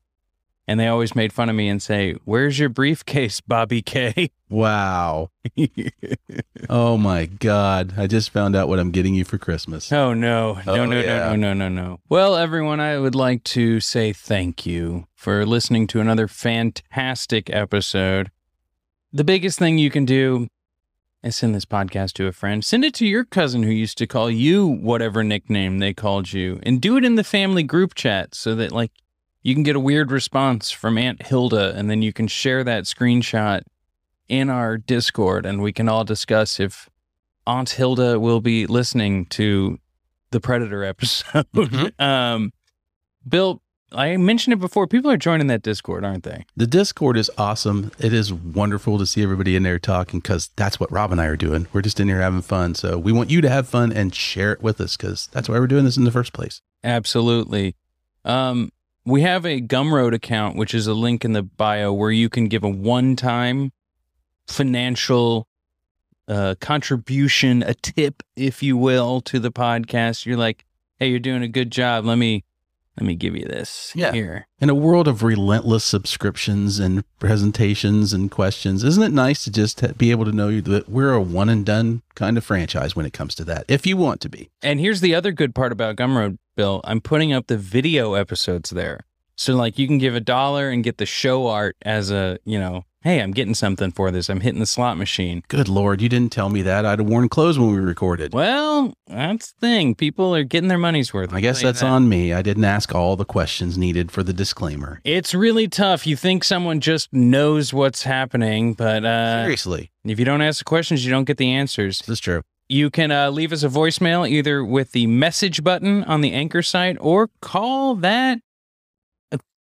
And they always made fun of me and say, Where's your briefcase, Bobby K? Wow. (laughs) Oh my God. I just found out what I'm getting you for Christmas. oh, no. No, Oh, no, yeah. no, no, no, no, no. Well, everyone, I would like to say thank you for listening to another fantastic episode. The biggest thing you can do is send this podcast to a friend. Send it to your cousin who used to call you whatever nickname they called you, and do it in the family group chat so that, like, you can get a weird response from Aunt Hilda, and then you can share that screenshot in our Discord, and we can all discuss if Aunt Hilda will be listening to the Predator episode. (laughs) um, Bill, I mentioned it before. People are joining that Discord, aren't they? The Discord is awesome. It is wonderful to see everybody in there talking because that's what Rob and I are doing. We're just in here having fun. So we want you to have fun and share it with us because that's why we're doing this in the first place. Absolutely. Um, we have a Gumroad account, which is a link in the bio where you can give a one time financial uh, contribution, a tip, if you will, to the podcast. You're like, hey, you're doing a good job. Let me let me give you this Yeah. here. In a world of relentless subscriptions and presentations and questions, isn't it nice to just be able to know that we're a one and done kind of franchise when it comes to that, if you want to be? And here's the other good part about Gumroad, Bill. I'm putting up the video episodes there. So like you can give a dollar and get the show art as a, you know, hey, I'm getting something for this. I'm hitting the slot machine. Good Lord, you didn't tell me that. I'd have worn clothes when we recorded. Well, that's the thing. People are getting their money's worth. I guess I'll tell you that's that. on me. I didn't ask all the questions needed for the disclaimer. It's really tough. You think someone just knows what's happening, but uh, Seriously, if you don't ask the questions, you don't get the answers. this is true. You can uh, leave us a voicemail either with the message button on the anchor site or call that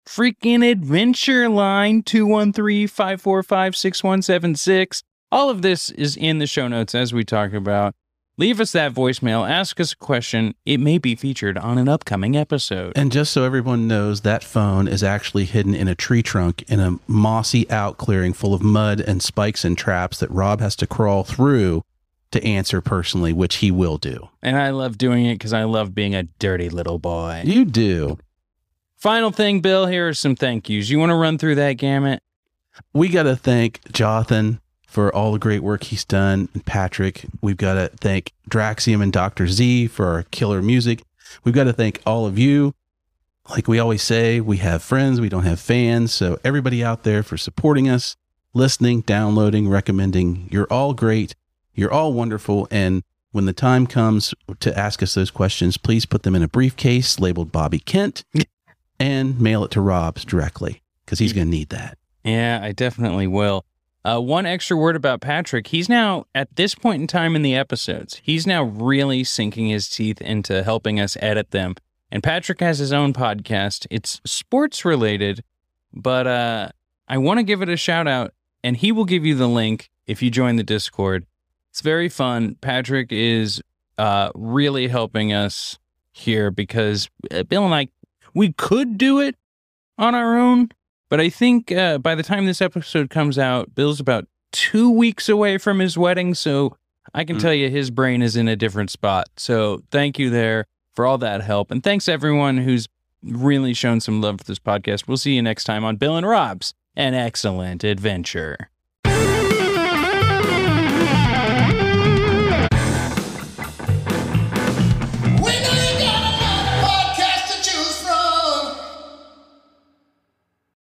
freaking adventure line 213 545 6176. All of this is in the show notes as we talk about. Leave us that voicemail, ask us a question. It may be featured on an upcoming episode. And just so everyone knows, that phone is actually hidden in a tree trunk in a mossy out clearing full of mud and spikes and traps that Rob has to crawl through to answer personally, which he will do. And I love doing it because I love being a dirty little boy. You do. Final thing, Bill, here are some thank yous. You want to run through that gamut? We got to thank Jothan for all the great work he's done, and Patrick. We've got to thank Draxiom and Dr. Z for our killer music. We've got to thank all of you. Like we always say, we have friends, we don't have fans. So, everybody out there for supporting us, listening, downloading, recommending. You're all great. You're all wonderful. And when the time comes to ask us those questions, please put them in a briefcase labeled Bobby Kent (laughs) and mail it to Rob's directly because he's going to need that. Yeah, I definitely will. Uh, one extra word about Patrick. He's now, at this point in time in the episodes, he's now really sinking his teeth into helping us edit them. And Patrick has his own podcast. It's sports related, but uh, I want to give it a shout out, and he will give you the link if you join the Discord. It's very fun. Patrick is uh, really helping us here because uh, Bill and I, we could do it on our own, but I think uh, by the time this episode comes out, Bill's about two weeks away from his wedding. So I can Mm. tell you his brain is in a different spot. So thank you there for all that help. And thanks everyone who's really shown some love for this podcast. We'll see you next time on Bill and Rob's An Excellent Adventure.